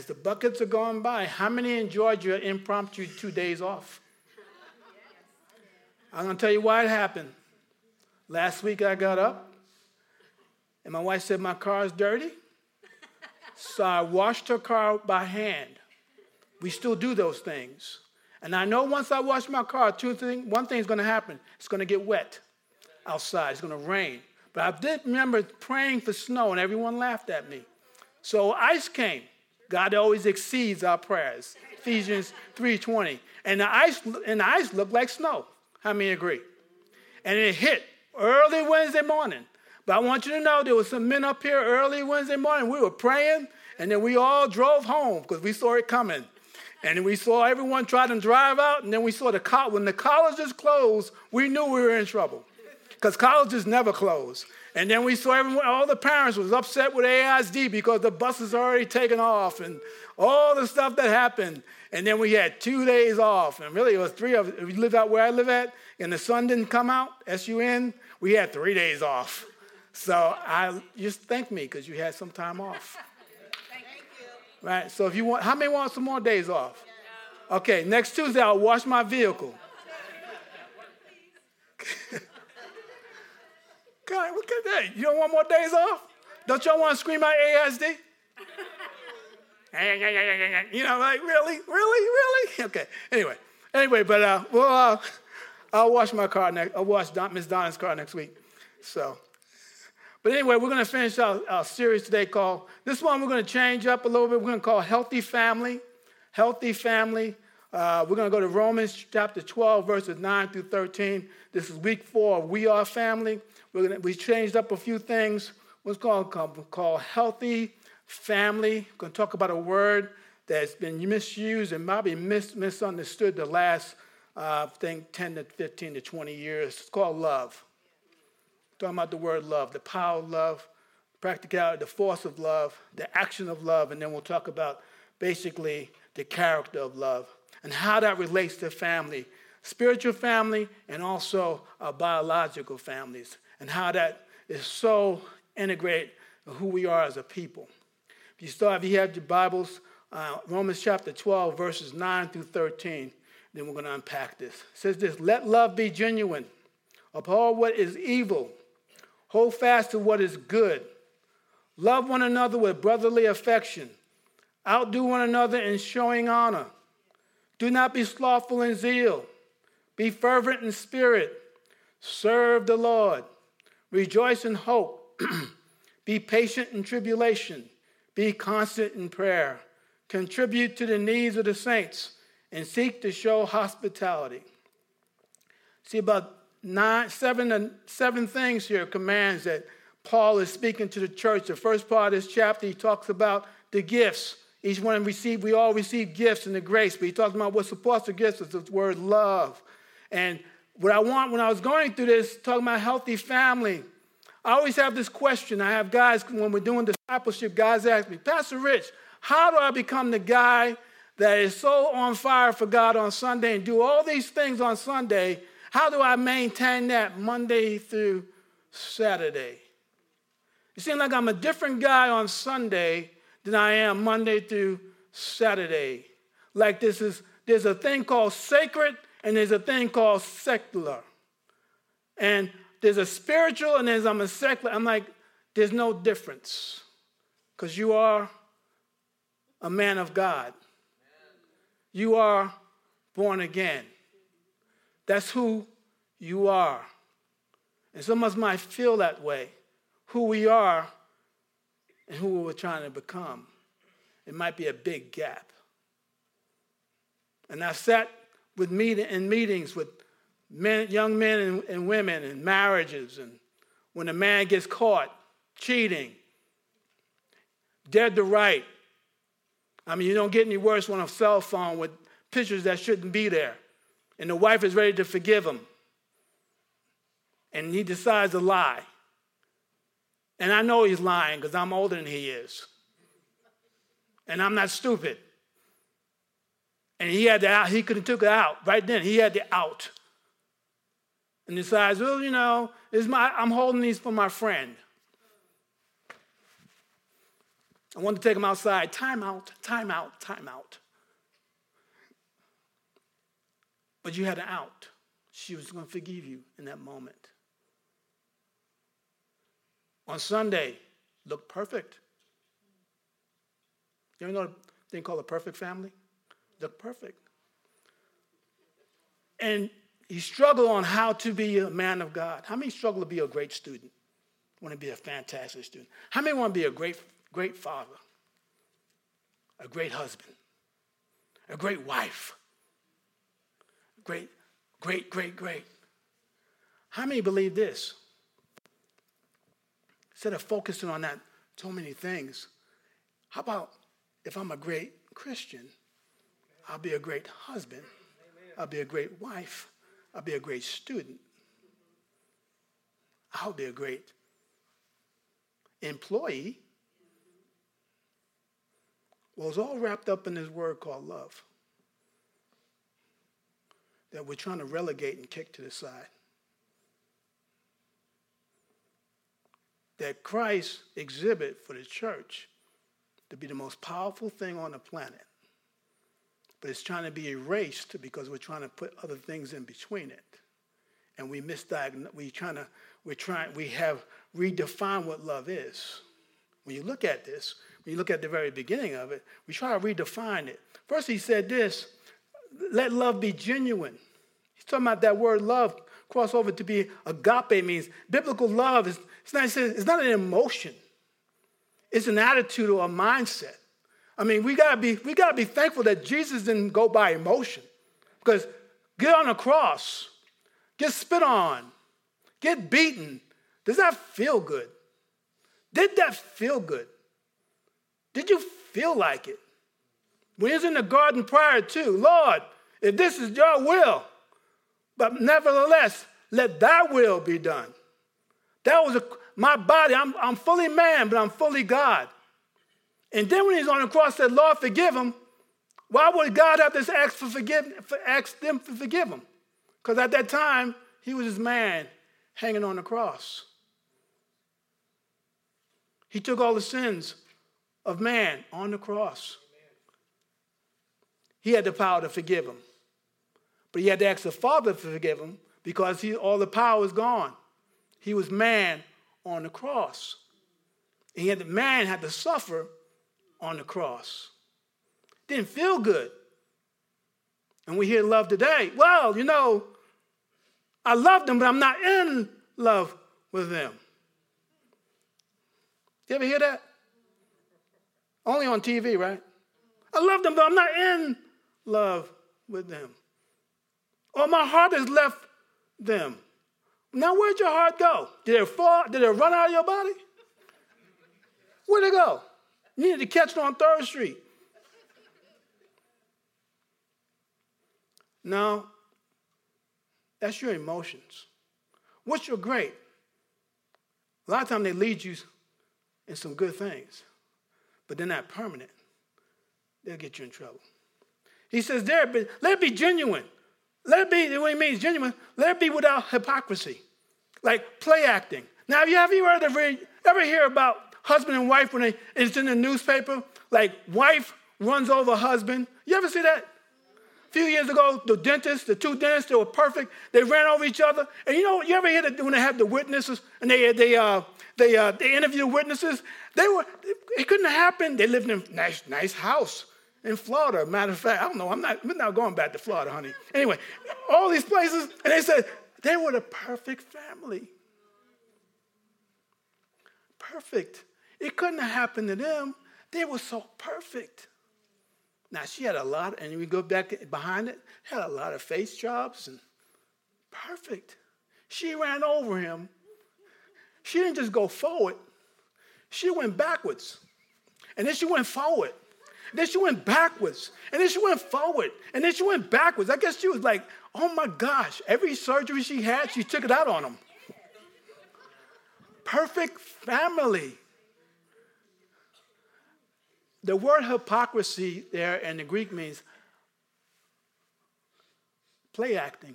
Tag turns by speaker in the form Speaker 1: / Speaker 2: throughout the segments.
Speaker 1: as the buckets are going by, how many enjoyed your impromptu two days off? I'm going to tell you why it happened. Last week I got up and my wife said my car is dirty. So I washed her car by hand. We still do those things. And I know once I wash my car, two thing, one thing is going to happen. It's going to get wet outside. It's going to rain. But I did remember praying for snow, and everyone laughed at me. So ice came. God always exceeds our prayers. Ephesians 3:20. And the ice and the ice looked like snow. How many agree? And it hit early Wednesday morning. But I want you to know there were some men up here early Wednesday morning. We were praying, and then we all drove home because we saw it coming. And we saw everyone try to drive out, and then we saw the co- when the colleges closed, we knew we were in trouble because colleges never close. And then we saw everyone, all the parents was upset with AISD because the bus buses already taken off and all the stuff that happened. And then we had two days off, and really it was three of us. We lived out where I live at, and the sun didn't come out, S-U-N, we had three days off. So I just thank me because you had some time off. Thank you. Right. So if you want, how many want some more days off? Okay. Next Tuesday I'll wash my vehicle. God, look You don't want more days off? Don't y'all want to scream out ASD? you know, like really, really, really. Okay. Anyway, anyway, but uh, well, uh, I'll wash my car next. I'll wash Don, Miss Donna's car next week. So, but anyway, we're going to finish our, our series today called. This one we're going to change up a little bit. We're going to call Healthy Family. Healthy Family. Uh, we're going to go to Romans chapter 12, verses 9 through 13. This is week four of We Are Family. We're gonna, we changed up a few things. What's called, called healthy family. We're going to talk about a word that's been misused and probably mis- misunderstood the last, uh, think, 10 to 15 to 20 years. It's called love. talking about the word love, the power of love, practicality, the force of love, the action of love, and then we'll talk about basically the character of love and how that relates to family, spiritual family, and also our biological families and how that is so integrated in who we are as a people. If you start, if you have your Bibles, uh, Romans chapter 12, verses 9 through 13, then we're going to unpack this. It says this Let love be genuine, abhor what is evil, hold fast to what is good, love one another with brotherly affection, outdo one another in showing honor. Do not be slothful in zeal, be fervent in spirit, serve the Lord. Rejoice in hope. Be patient in tribulation. Be constant in prayer. Contribute to the needs of the saints and seek to show hospitality. See, about nine, seven, uh, seven things here, commands that Paul is speaking to the church. The first part of this chapter, he talks about the gifts. Each one receive, we all receive gifts in the grace, but he talks about what's supposed to give us the word love. And what I want when I was going through this, talking about healthy family, I always have this question. I have guys, when we're doing discipleship, guys ask me, Pastor Rich, how do I become the guy that is so on fire for God on Sunday and do all these things on Sunday? How do I maintain that Monday through Saturday? It seems like I'm a different guy on Sunday than I am Monday through Saturday. Like this is there's a thing called sacred and there's a thing called secular. And there's a spiritual and there's I'm a secular. I'm like, there's no difference. Because you are a man of God. You are born again. That's who you are. And some of us might feel that way, who we are and who we're trying to become. It might be a big gap. And I've sat with meet, in meetings with men, young men and, and women and marriages, and when a man gets caught cheating, dead to right. I mean, you don't get any worse on a cell phone with pictures that shouldn't be there. And the wife is ready to forgive him. And he decides to lie. And I know he's lying because I'm older than he is. And I'm not stupid. And he had to out, he could have took it out right then. He had the out. And decides, well, you know, my, I'm holding these for my friend. I want to take him outside. Time out, time out, time out. But you had an out. She was going to forgive you in that moment. On Sunday, looked perfect. You ever know a thing called a perfect family? Look perfect. And you struggle on how to be a man of God. How many struggle to be a great student? Want to be a fantastic student? How many want to be a great, great father? A great husband? A great wife? Great, great, great, great. How many believe this? Instead of focusing on that so many things, how about if I'm a great Christian, I'll be a great husband, I'll be a great wife, I'll be a great student, I'll be a great employee. Well, it's all wrapped up in this word called love that we're trying to relegate and kick to the side. That Christ exhibit for the church to be the most powerful thing on the planet. But it's trying to be erased because we're trying to put other things in between it. And we misdiagnose, We're trying to, we're trying, we have redefined what love is. When you look at this, when you look at the very beginning of it, we try to redefine it. First, he said this let love be genuine. He's talking about that word love cross over to be agape means biblical love is it's not, it's not an emotion. It's an attitude or a mindset. I mean, we gotta be we gotta be thankful that Jesus didn't go by emotion. Because get on a cross, get spit on, get beaten. Does that feel good? Did that feel good? Did you feel like it? When he was in the garden prior to, Lord, if this is your will, but nevertheless, let thy will be done. That was a, my body. I'm, I'm fully man, but I'm fully God. And then when he's on the cross, said, Lord, forgive him. Why would God have to ask, for forgive, for, ask them to forgive him? Because at that time, he was his man hanging on the cross. He took all the sins of man on the cross. He had the power to forgive him. But he had to ask the Father to forgive him because he, all the power was gone. He was man on the cross. And yet the man had to suffer on the cross. Didn't feel good. And we hear love today. Well, you know, I love them, but I'm not in love with them. You ever hear that? Only on TV, right? I love them, but I'm not in love with them. Or my heart has left them. Now, where'd your heart go? Did it fall? Did it run out of your body? Where'd it go? You needed to catch it on Third Street. No, that's your emotions. What's your great? A lot of times they lead you in some good things, but they're not permanent. They'll get you in trouble. He says, there, but let it be genuine. Let it be, what he means, genuine. Let it be without hypocrisy, like play acting. Now, have you, have you ever, ever hear about husband and wife when they, it's in the newspaper? Like, wife runs over husband. You ever see that? A few years ago, the dentist, the two dentists, they were perfect. They ran over each other. And you know, you ever hear that when they have the witnesses and they, they, uh, they, uh, they interview witnesses? They were, it couldn't happen. They lived in a nice, nice house in Florida. Matter of fact, I don't know. I'm not, I'm not going back to Florida, honey. Anyway, all these places, and they said they were the perfect family. Perfect. It couldn't have happened to them. They were so perfect. Now she had a lot, and we go back behind it, had a lot of face jobs and perfect. She ran over him. She didn't just go forward, she went backwards. And then she went forward. Then she went backwards. And then she went forward. And then she went backwards. I guess she was like, oh my gosh, every surgery she had, she took it out on him. Perfect family. The word hypocrisy there in the Greek means play acting.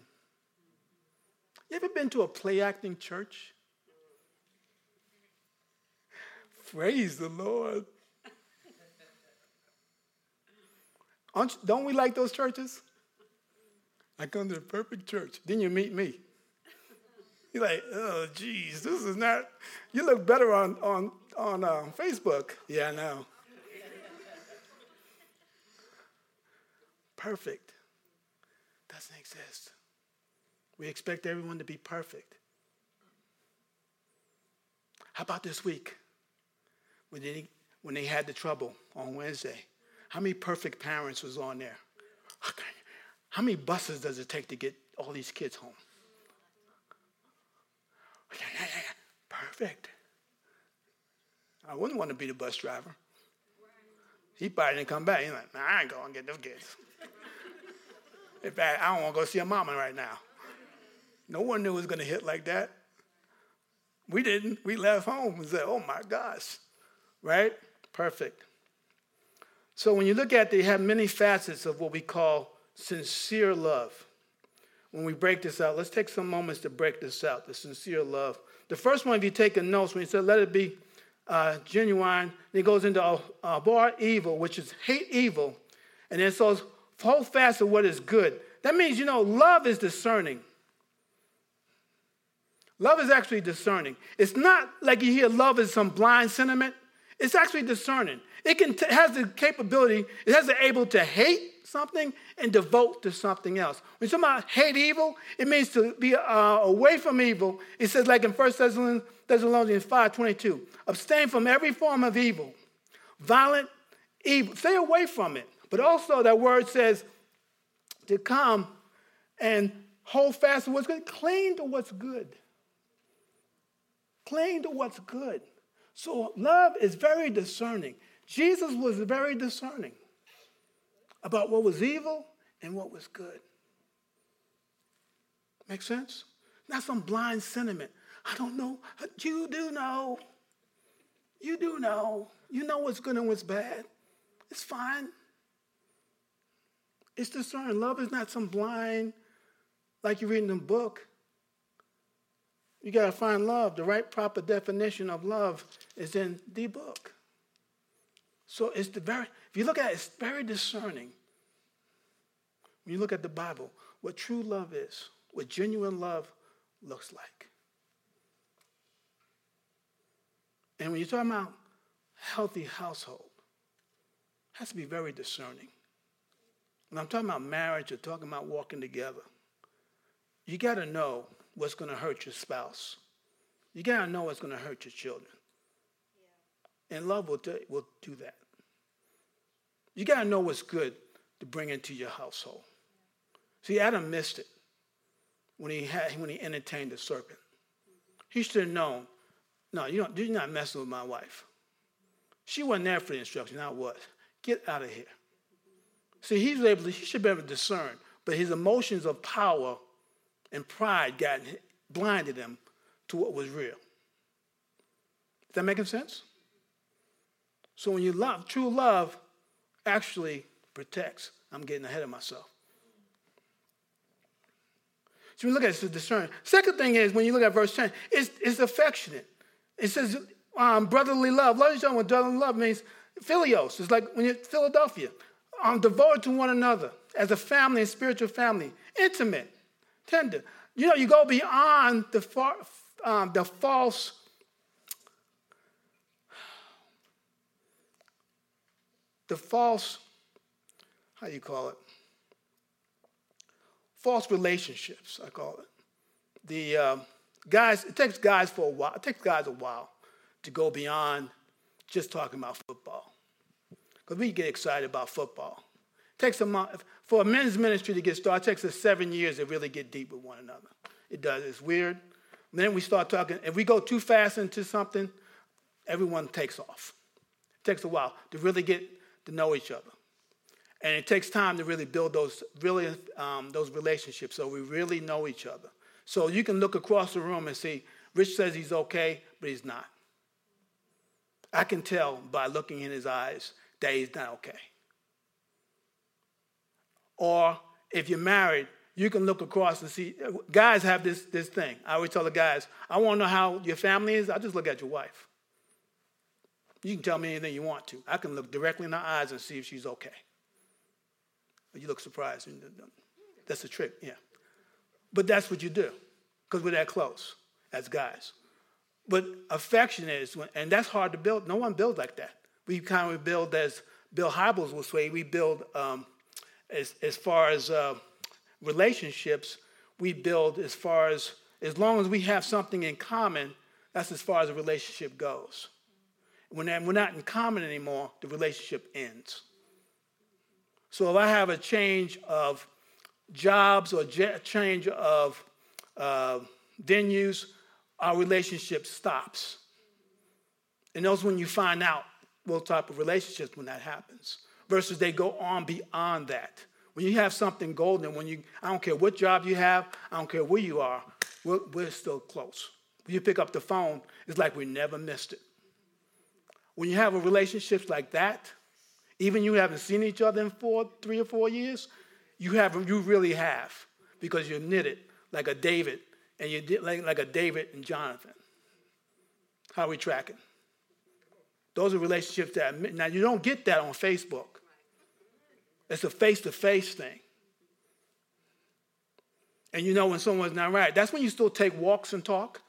Speaker 1: You ever been to a play acting church? Praise the Lord. Aren't, don't we like those churches? I come to the perfect church. Then you meet me. You're like, oh, geez, this is not. You look better on on on uh, Facebook. Yeah, I know. perfect doesn't exist. We expect everyone to be perfect. How about this week when they, when they had the trouble on Wednesday? How many perfect parents was on there? How many buses does it take to get all these kids home? Perfect. I wouldn't want to be the bus driver. He probably didn't come back. He's like, I ain't going to get those kids. In fact, I don't want to go see a mama right now. No one knew it was going to hit like that. We didn't. We left home and said, oh my gosh, right? Perfect. So when you look at it, they have many facets of what we call sincere love. When we break this out, let's take some moments to break this out, the sincere love. The first one, if you take a note, when he said, let it be uh, genuine, he goes into uh, abhor evil, which is hate evil, and then so hold fast to what is good. That means, you know, love is discerning. Love is actually discerning. It's not like you hear love is some blind sentiment. It's actually discerning. It can t- has the capability, it has the able to hate something and devote to something else. When somebody hate evil, it means to be uh, away from evil. It says like in 1 Thessalonians 5, 22, abstain from every form of evil, violent evil. Stay away from it. But also that word says to come and hold fast to what's good, cling to what's good. Cling to what's good. So love is very discerning. Jesus was very discerning about what was evil and what was good. Make sense? Not some blind sentiment. I don't know. You do know. You do know. You know what's good and what's bad. It's fine. It's discerning. Love is not some blind, like you read in the book. You got to find love. The right proper definition of love is in the book. So it's the very, if you look at it, it's very discerning. When you look at the Bible, what true love is, what genuine love looks like. And when you're talking about healthy household, it has to be very discerning. When I'm talking about marriage or talking about walking together, you got to know what's going to hurt your spouse. You got to know what's going to hurt your children. And love will do, will do that. You got to know what's good to bring into your household. See, Adam missed it when he, had, when he entertained the serpent. He should have known, no, you don't, you're not messing with my wife. She wasn't there for the instruction, I was. Get out of here. See, he was able to, he should be able to discern, but his emotions of power and pride got blinded him to what was real. Is that making sense? So when you love, true love actually protects. I'm getting ahead of myself. So we look at it, it's discerning. Second thing is, when you look at verse 10, it's, it's affectionate. It says um, brotherly love. Love each other with brotherly love means philios. It's like when you're Philadelphia. Um, devoted to one another as a family, a spiritual family. Intimate, tender. You know, you go beyond the, far, um, the false the false, how do you call it? False relationships, I call it. The um, guys, it takes guys for a while, it takes guys a while to go beyond just talking about football. Because we get excited about football. It takes a month, for a men's ministry to get started, it takes us seven years to really get deep with one another. It does, it's weird. And then we start talking, if we go too fast into something, everyone takes off. It takes a while to really get to know each other. And it takes time to really build those, really, um, those relationships so we really know each other. So you can look across the room and see, Rich says he's okay, but he's not. I can tell by looking in his eyes that he's not okay. Or if you're married, you can look across and see. Guys have this, this thing. I always tell the guys, I want to know how your family is. I just look at your wife. You can tell me anything you want to. I can look directly in her eyes and see if she's okay. You look surprised. That's a trick, yeah. But that's what you do because we're that close as guys. But affection is, and that's hard to build. No one builds like that. We kind of build as Bill Hybels will say, we build um, as, as far as uh, relationships, we build as far as, as long as we have something in common, that's as far as a relationship goes. When we're not in common anymore, the relationship ends. So if I have a change of jobs or change of uh, venues, our relationship stops. And those when you find out what type of relationships when that happens, versus they go on beyond that. When you have something golden, when you, I don't care what job you have, I don't care where you are, we're, we're still close. When you pick up the phone, it's like we never missed it. When you have a relationships like that, even you haven't seen each other in four, three or four years, you have, you really have, because you're knitted like a David, and you like, like a David and Jonathan. How are we tracking? Those are relationships that now you don't get that on Facebook. It's a face-to-face thing. And you know when someone's not right. That's when you still take walks and talk.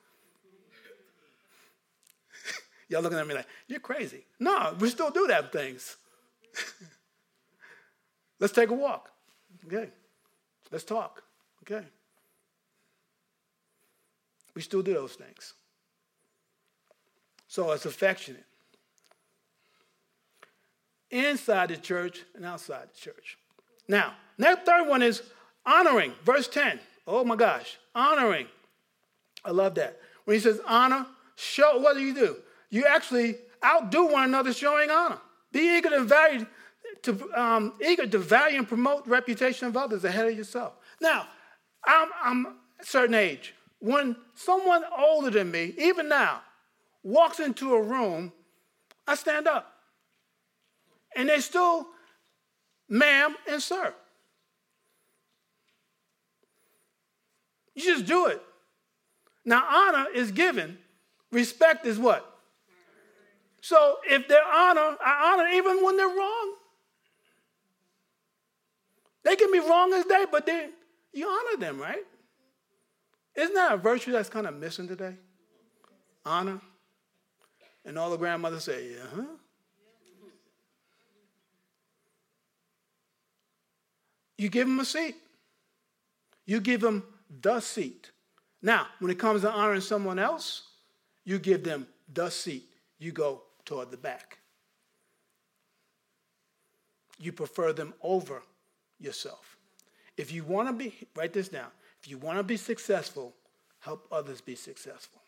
Speaker 1: Y'all looking at me like, you're crazy. No, we still do that things. Let's take a walk. Okay. Let's talk. Okay. We still do those things. So it's affectionate. Inside the church and outside the church. Now, that third one is honoring. Verse 10. Oh my gosh. Honoring. I love that. When he says honor, show, what do you do? You actually outdo one another showing honor. Be eager to value to um, eager to value and promote the reputation of others ahead of yourself. Now, I'm, I'm a certain age. When someone older than me, even now, walks into a room, I stand up. And they still, ma'am and sir. You just do it. Now, honor is given, respect is what? So if they're honor, I honor even when they're wrong. They can be wrong as they, but they, you honor them, right? Isn't that a virtue that's kind of missing today? Honor. And all the grandmothers say, yeah, huh? You give them a seat. You give them the seat. Now, when it comes to honoring someone else, you give them the seat. You go toward the back. You prefer them over yourself. If you want to be, write this down. If you want to be successful, help others be successful.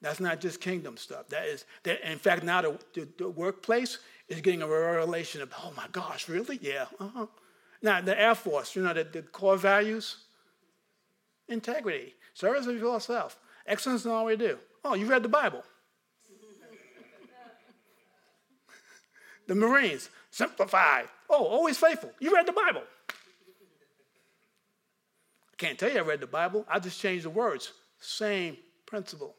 Speaker 1: That's not just kingdom stuff. That is, that, in fact, now the, the, the, workplace is getting a revelation of, oh my gosh, really? Yeah. Uh-huh. Now, the Air Force, you know, the, the core values integrity, service of yourself, excellence in all we do. Oh, you read the Bible. the Marines, Semper Fi. Oh, always faithful. You read the Bible. I can't tell you I read the Bible. I just changed the words. Same principle.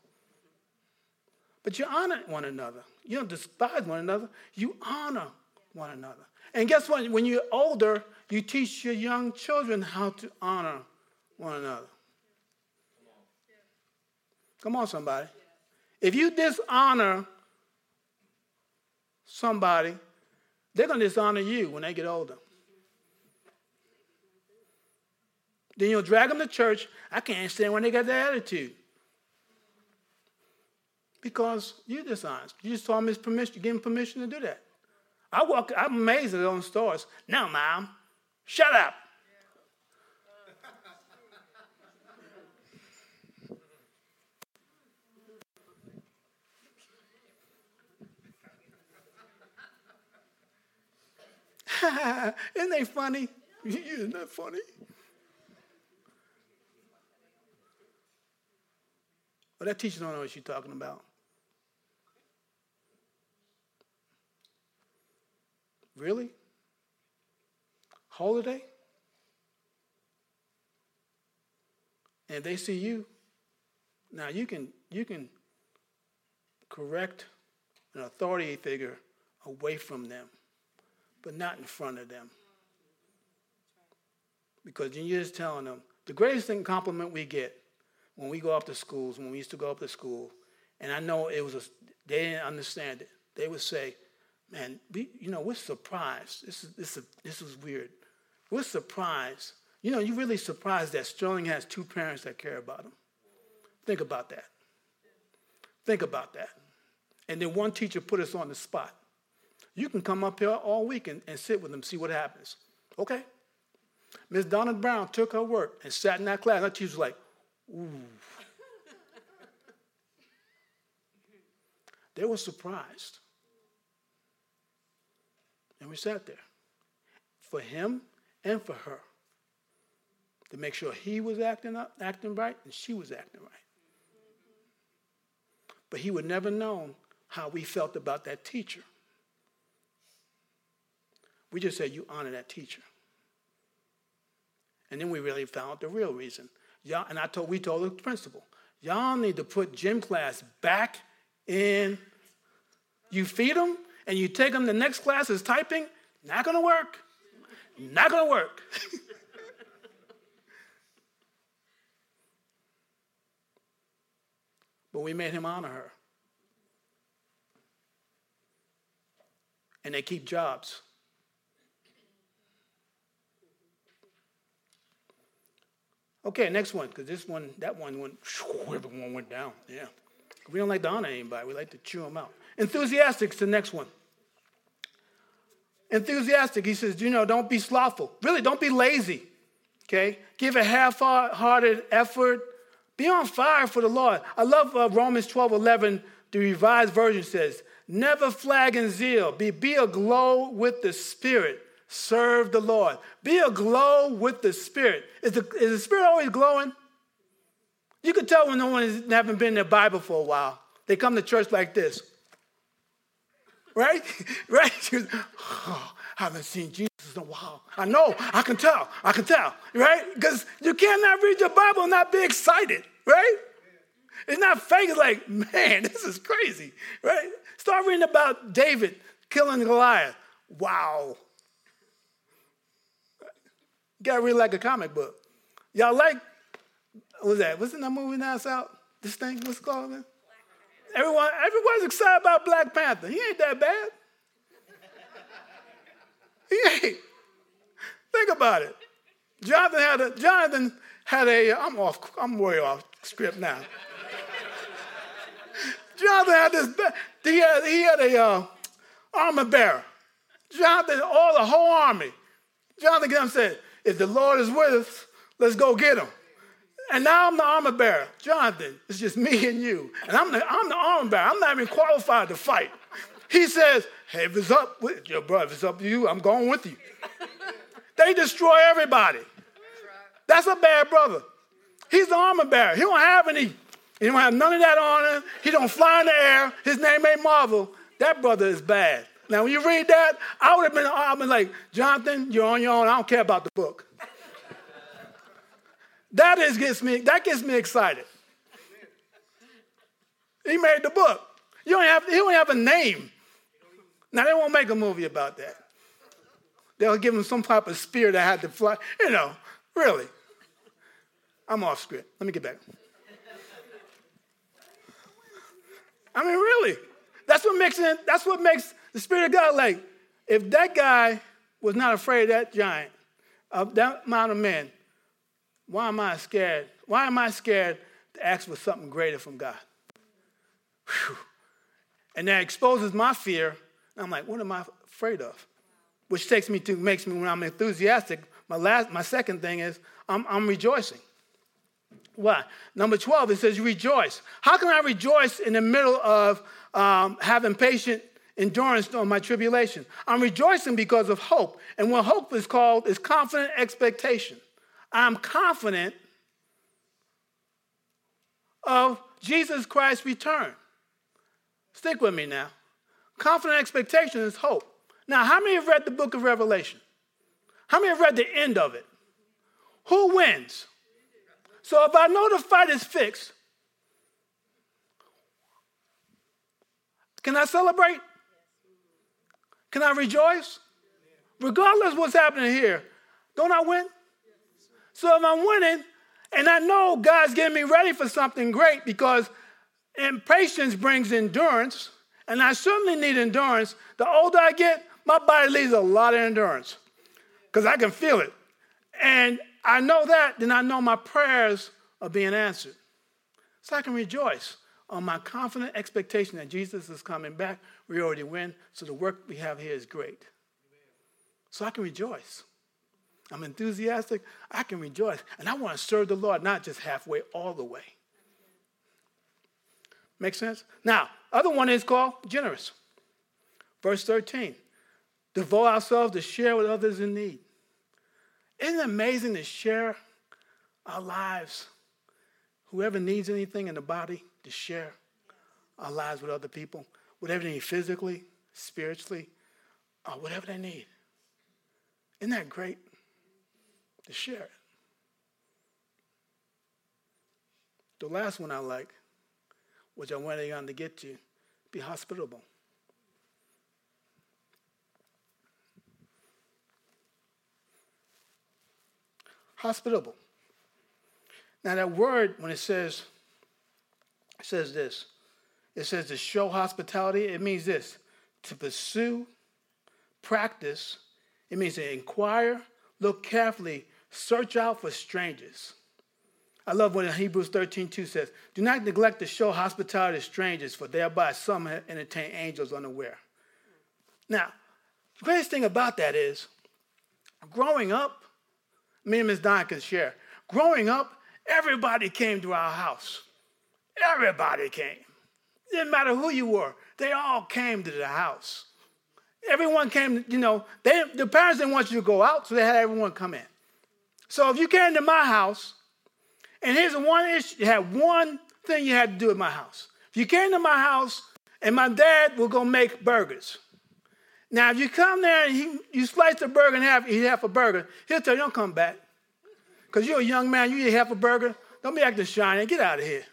Speaker 1: But you honor one another. You don't despise one another. You honor one another. And guess what? When you're older, you teach your young children how to honor one another. Come on, somebody. If you dishonor somebody, they're going to dishonor you when they get older. Then you'll drag them to church. I can't stand when they got that attitude. Because you're dishonest. You just told his permission, you gave him permission to do that. I walk, I'm amazed at those stores. Now, mom, shut up. Isn't they funny? Isn't that funny? Well, that teacher don't know what she's talking about. Really? Holiday? And they see you. Now you can you can correct an authority figure away from them but not in front of them. Because you're just telling them the greatest thing compliment we get when we go up to schools, when we used to go up to school, and I know it was a, they didn't understand it. They would say, "Man, we, you know, we're surprised. This is this is this is weird. We're surprised. You know, you're really surprised that Sterling has two parents that care about him. Think about that. Think about that. And then one teacher put us on the spot. You can come up here all week and, and sit with them, see what happens. Okay. Miss Donna Brown took her work and sat in that class. That teacher was like, ooh. they were surprised. And we sat there for him and for her to make sure he was acting up, acting right, and she was acting right. But he would never know how we felt about that teacher. We just said, You honor that teacher. And then we really found the real reason. Y'all, and I told, we told the principal, y'all need to put gym class back in. You feed them and you take them, the next class is typing, not gonna work. Not gonna work. but we made him honor her. And they keep jobs. Okay, next one, because this one, that one went, everyone went down. Yeah. We don't like to honor anybody, we like to chew them out. Enthusiastic is the next one. Enthusiastic, he says, you know, don't be slothful. Really, don't be lazy. Okay? Give a half hearted effort. Be on fire for the Lord. I love uh, Romans 12 11. The Revised Version says, Never flag in zeal. Be, be aglow with the Spirit. Serve the Lord. Be aglow with the Spirit. Is the, is the Spirit always glowing? You can tell when no one has, haven't been in their Bible for a while. They come to church like this. Right? right? Oh, I haven't seen Jesus in a while. I know. I can tell. I can tell. Right? Because you cannot read your Bible and not be excited. Right? It's not fake. It's like, man, this is crazy. Right? Start reading about David killing Goliath. Wow. Gotta read like a comic book. Y'all like, what's that? What's in that movie now out? This thing, what's it called? Everyone, everyone's excited about Black Panther. He ain't that bad. He ain't. Think about it. Jonathan had a Jonathan had a I'm off I'm way off script now. Jonathan had this he had, he had a uh, armor bearer. Jonathan, all the whole army. Jonathan and said, if the Lord is with us, let's go get him. And now I'm the armor bearer. Jonathan, it's just me and you. And I'm the, I'm the armor bearer. I'm not even qualified to fight. He says, hey, if it's up with your brother, if it's up to you, I'm going with you. they destroy everybody. That's a bad brother. He's the armor bearer. He don't have any, he don't have none of that on him. He don't fly in the air. His name ain't Marvel. That brother is bad. Now, when you read that, I would have been, I've been like, Jonathan, you're on your own. I don't care about the book. that is gets me, that gets me excited. He made the book. You don't have, he don't have a name. Now they won't make a movie about that. They'll give him some type of spear that had to fly. You know, really. I'm off script. Let me get back. I mean, really. That's what makes it, that's what makes the Spirit of God, like, if that guy was not afraid of that giant, of that amount of men, why am I scared? Why am I scared to ask for something greater from God? Whew. And that exposes my fear. I'm like, what am I afraid of? Which takes me to, makes me, when I'm enthusiastic, my, last, my second thing is I'm, I'm rejoicing. Why? Number 12, it says rejoice. How can I rejoice in the middle of um, having patient endurance on my tribulation. I'm rejoicing because of hope. And what hope is called is confident expectation. I'm confident of Jesus Christ's return. Stick with me now. Confident expectation is hope. Now, how many have read the book of Revelation? How many have read the end of it? Who wins? So if I know the fight is fixed, can I celebrate? Can I rejoice? regardless what's happening here, don't I win? So if I'm winning, and I know God's getting me ready for something great because impatience brings endurance, and I certainly need endurance. The older I get, my body needs a lot of endurance because I can feel it. And I know that, then I know my prayers are being answered. So I can rejoice on my confident expectation that Jesus is coming back. We already win, so the work we have here is great. So I can rejoice. I'm enthusiastic. I can rejoice. And I want to serve the Lord, not just halfway, all the way. Make sense? Now, other one is called generous. Verse 13. Devote ourselves to share with others in need. Isn't it amazing to share our lives? Whoever needs anything in the body, to share our lives with other people, whatever they need physically, spiritually, or whatever they need. Isn't that great? To share it. The last one I like, which I wanted on to get to, be hospitable. Hospitable. Now that word, when it says, says this. It says to show hospitality. It means this: to pursue, practice. It means to inquire, look carefully, search out for strangers. I love what Hebrews 13, 2 says, Do not neglect to show hospitality to strangers, for thereby some entertain angels unaware. Now, the greatest thing about that is, growing up, me and Ms. Don can share. Growing up, everybody came to our house. Everybody came. Didn't matter who you were. They all came to the house. Everyone came, you know, they, the parents didn't want you to go out, so they had everyone come in. So if you came to my house, and here's one issue, you had one thing you had to do at my house. If you came to my house, and my dad will go make burgers. Now, if you come there and he, you slice the burger in half, eat half a burger, he'll tell you, don't come back. Because you're a young man, you eat half a burger, don't be acting shiny, get out of here.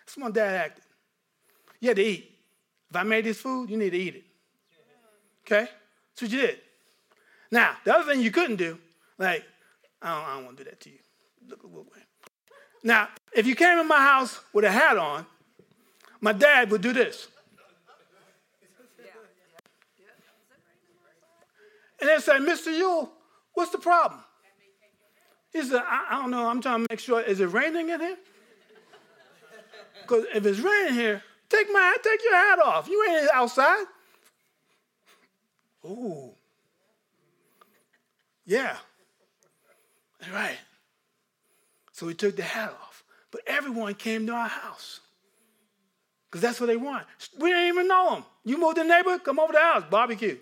Speaker 1: That's my dad acted. You had to eat. If I made this food, you need to eat it. Okay? That's what you did. Now, the other thing you couldn't do, like, I don't, I don't want to do that to you. Look, look, look. Now, if you came in my house with a hat on, my dad would do this. And they'd say, Mr. Yule, what's the problem? He said, I, I don't know. I'm trying to make sure. Is it raining in here? Because if it's raining here, take my take your hat off. You ain't outside. Ooh. Yeah. Right. So we took the hat off. But everyone came to our house. Because that's what they want. We didn't even know them. You moved the neighborhood, come over to the house, barbecue.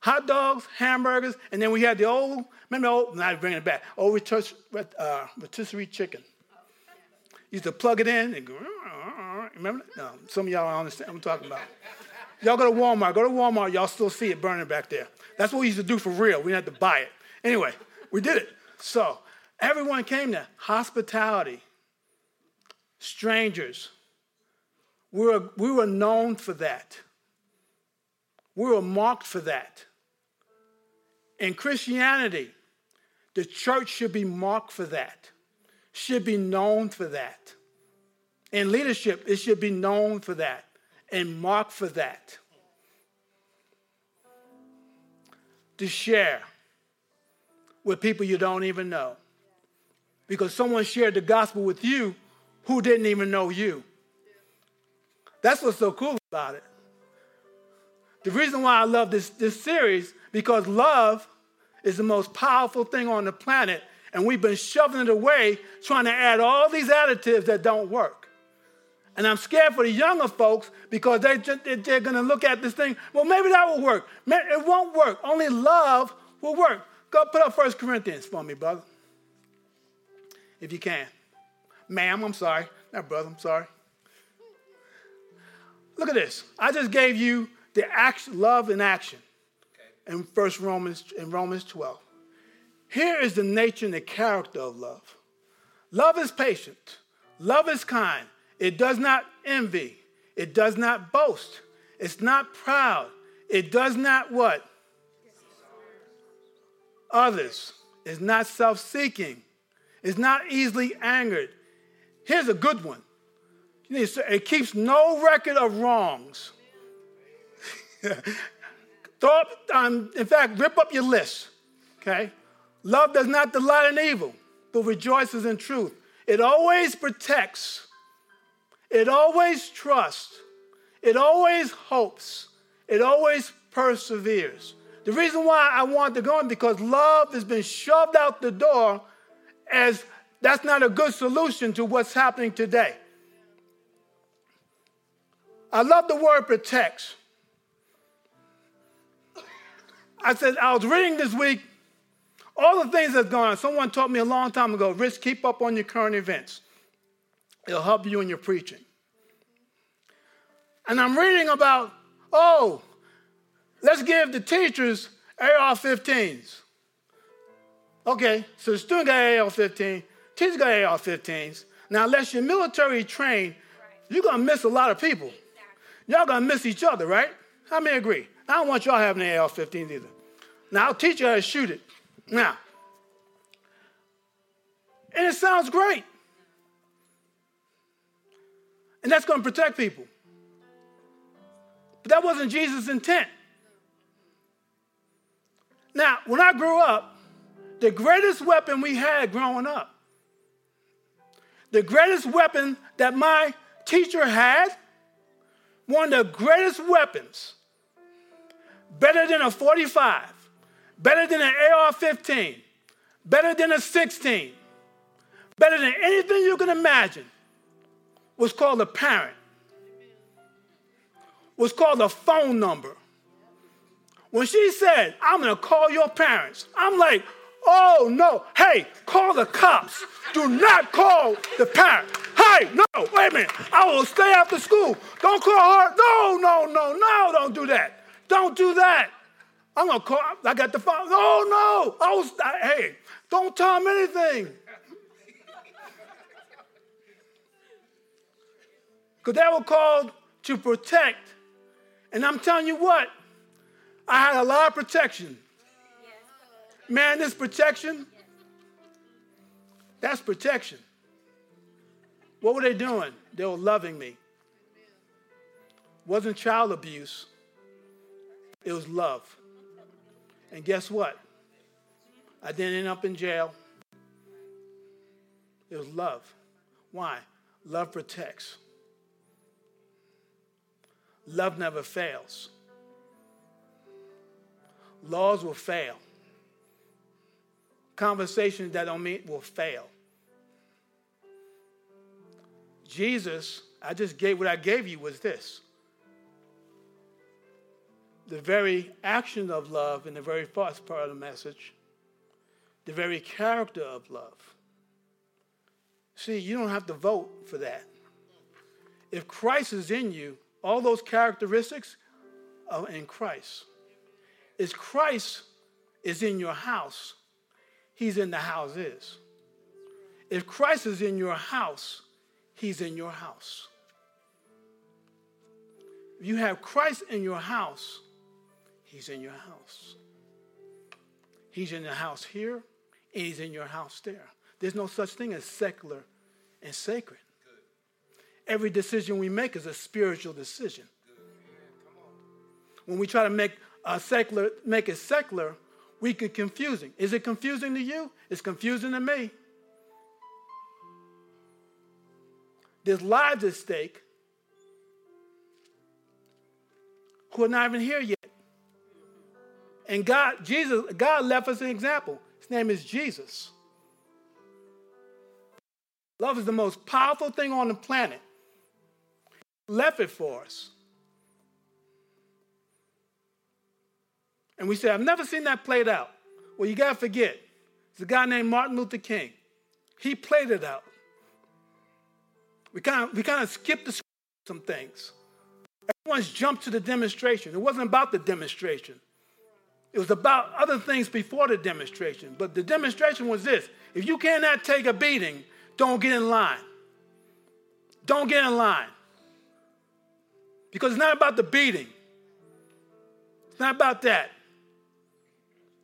Speaker 1: Hot dogs, hamburgers, and then we had the old, remember the old, now bringing it back, old uh, rotisserie chicken used to plug it in and go, remember that? No, some of y'all don't understand what I'm talking about. Y'all go to Walmart, go to Walmart, y'all still see it burning back there. That's what we used to do for real. We didn't have to buy it. Anyway, we did it. So everyone came there. Hospitality, strangers. We were, we were known for that. We were marked for that. In Christianity, the church should be marked for that should be known for that. In leadership, it should be known for that and marked for that. To share with people you don't even know. Because someone shared the gospel with you who didn't even know you. That's what's so cool about it. The reason why I love this, this series, because love is the most powerful thing on the planet and we've been shoving it away, trying to add all these additives that don't work. And I'm scared for the younger folks because they, they're going to look at this thing, well, maybe that will work. It won't work. Only love will work. Go put up 1 Corinthians for me, brother. If you can. Ma'am, I'm sorry. Not brother, I'm sorry. Look at this. I just gave you the action, love in action okay. in First Romans in Romans 12. Here is the nature and the character of love. Love is patient. Love is kind. It does not envy. It does not boast. It's not proud. It does not what? others, It's not self seeking, It's not easily angered. Here's a good one it keeps no record of wrongs. Thought, um, in fact, rip up your list. Okay? Love does not delight in evil, but rejoices in truth. It always protects. It always trusts. It always hopes. It always perseveres. The reason why I want to go in because love has been shoved out the door as that's not a good solution to what's happening today. I love the word protects. I said, I was reading this week all the things that's going on. Someone taught me a long time ago, Rich, keep up on your current events. It'll help you in your preaching. And I'm reading about, oh, let's give the teachers AR 15s. Okay, so the student got AR 15, teacher got AR 15s. Now, unless you're military trained, you're to miss a lot of people. Y'all to miss each other, right? How many agree? I don't want y'all having AR 15s either. Now, I'll teach you how to shoot it. Now, and it sounds great. And that's going to protect people. But that wasn't Jesus' intent. Now, when I grew up, the greatest weapon we had growing up, the greatest weapon that my teacher had, one of the greatest weapons, better than a 45, better than an AR 15, better than a 16, better than anything you can imagine, was called a parent, was called a phone number. When she said, I'm gonna call your parents, I'm like, oh no, hey, call the cops. Do not call the parent. Hey, no, wait a minute. I will stay after school. Don't call her. No, no, no, no, don't do that. Don't do that. I'm gonna call. I got the phone. Oh no! I was. I, hey, don't tell him anything. Because they were called to protect. And I'm telling you what, I had a lot of protection. Man, this protection, that's protection. What were they doing? They were loving me. Wasn't child abuse, it was love. And guess what? I didn't end up in jail. It was love. Why? Love protects. Love never fails. Laws will fail. Conversations that don't meet will fail. Jesus, I just gave what I gave you was this the very action of love in the very first part of the message, the very character of love. See, you don't have to vote for that. If Christ is in you, all those characteristics are in Christ. If Christ is in your house, he's in the houses. If Christ is in your house, he's in your house. If you have Christ in your house, He's in your house. He's in the house here, and he's in your house there. There's no such thing as secular and sacred. Every decision we make is a spiritual decision. When we try to make a secular, make it secular, we get confusing. Is it confusing to you? It's confusing to me. There's lives at stake who are not even here yet. And God, Jesus, God left us an example. His name is Jesus. Love is the most powerful thing on the planet. Left it for us. And we say, I've never seen that played out. Well, you got to forget. There's a guy named Martin Luther King. He played it out. We kind of, we kind of skipped the, some things. Everyone's jumped to the demonstration. It wasn't about the demonstration. It was about other things before the demonstration. But the demonstration was this if you cannot take a beating, don't get in line. Don't get in line. Because it's not about the beating, it's not about that.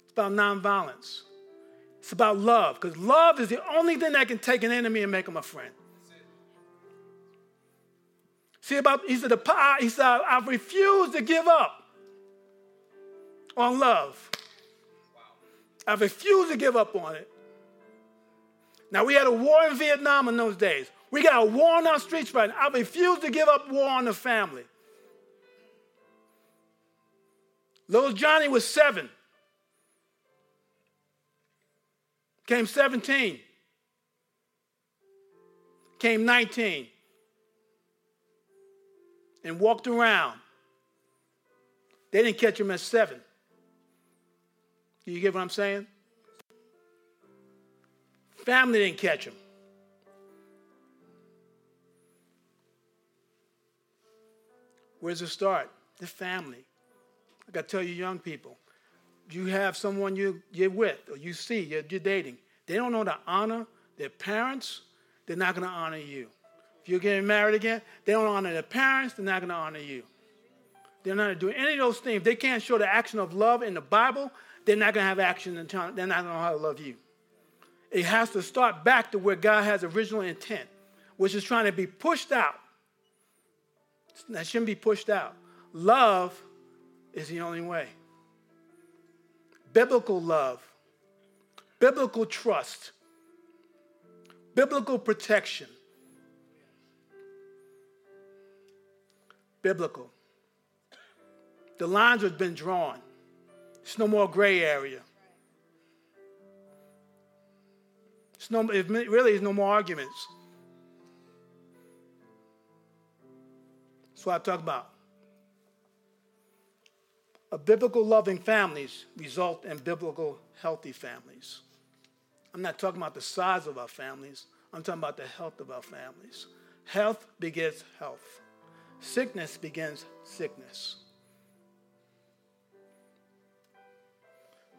Speaker 1: It's about nonviolence. It's about love, because love is the only thing that can take an enemy and make him a friend. See about he said, the, he said, I refuse to give up on love. I refuse to give up on it. Now we had a war in Vietnam in those days. We got a war on our streets right now. I refuse to give up war on the family. Little Johnny was seven. Came 17. Came 19. And walked around. They didn't catch him at seven. Do you get what I'm saying? Family didn't catch him. Where's it start? The family. I got to tell you, young people, you have someone you, you're with or you see, you're, you're dating. They don't know to honor their parents, they're not going to honor you. If you're getting married again, they don't honor their parents, they're not going to honor you. They're not doing any of those things. If they can't show the action of love in the Bible, they're not going to have action in time. They're not going to know how to love you. It has to start back to where God has original intent, which is trying to be pushed out. That shouldn't be pushed out. Love is the only way. Biblical love, biblical trust, biblical protection. Biblical. The lines have been drawn. It's no more gray area. It's no, it really is no more arguments. That's what I talk about. Biblical loving families result in biblical healthy families. I'm not talking about the size of our families. I'm talking about the health of our families. Health begets health. Sickness begins sickness.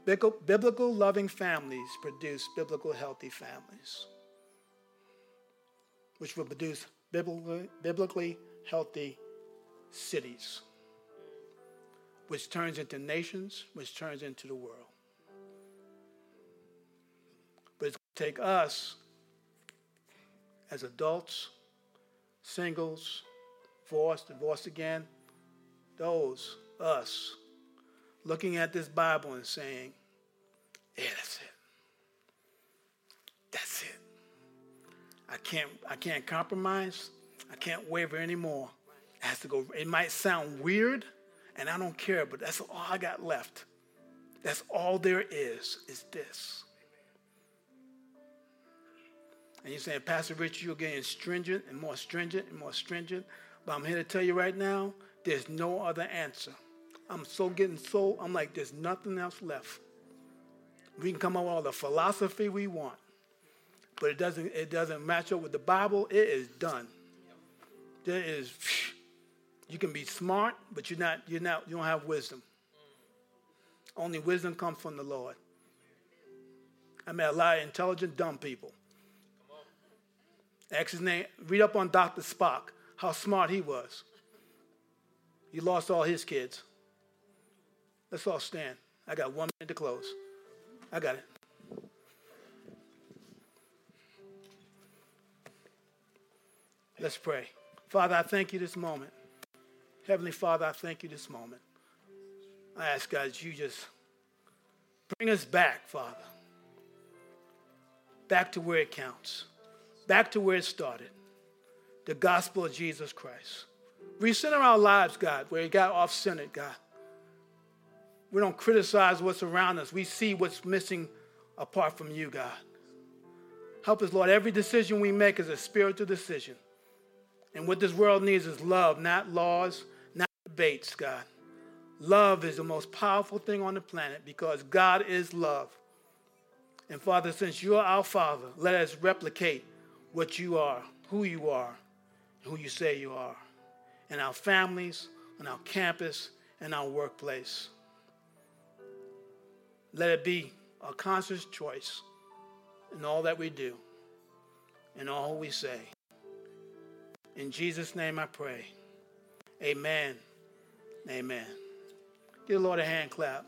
Speaker 1: Biblical loving families produce biblical healthy families, which will produce biblically healthy cities which turns into nations, which turns into the world. But it's going to take us as adults, singles, divorced, divorced again, those, us, looking at this Bible and saying, yeah, that's it. That's it. I can't, I can't compromise. I can't waver anymore. It has to go. It might sound weird and I don't care, but that's all I got left. That's all there is, is this. And you're saying, Pastor Rich, you're getting stringent and more stringent and more stringent. But I'm here to tell you right now, there's no other answer. I'm so getting so, I'm like, there's nothing else left. We can come up with all the philosophy we want, but it doesn't, it doesn't match up with the Bible. It is done. There is, you can be smart, but you're not, you're not, you don't have wisdom. Only wisdom comes from the Lord. I met a lot of intelligent, dumb people. Ask his name, read up on Dr. Spock, how smart he was. He lost all his kids. Let's all stand. I got one minute to close. I got it. Let's pray. Father, I thank you this moment. Heavenly Father, I thank you this moment. I ask God you just bring us back, Father, back to where it counts, back to where it started the gospel of Jesus Christ. Recenter our lives, God, where it got off centered, God. We don't criticize what's around us, we see what's missing apart from you, God. Help us, Lord. Every decision we make is a spiritual decision. And what this world needs is love, not laws, debates, God. Love is the most powerful thing on the planet because God is love. And Father, since you are our Father, let us replicate what you are, who you are, who you say you are, in our families, on our campus, and our workplace. Let it be a conscious choice in all that we do, and all we say. In Jesus' name I pray. Amen. Amen. Give the Lord a hand clap.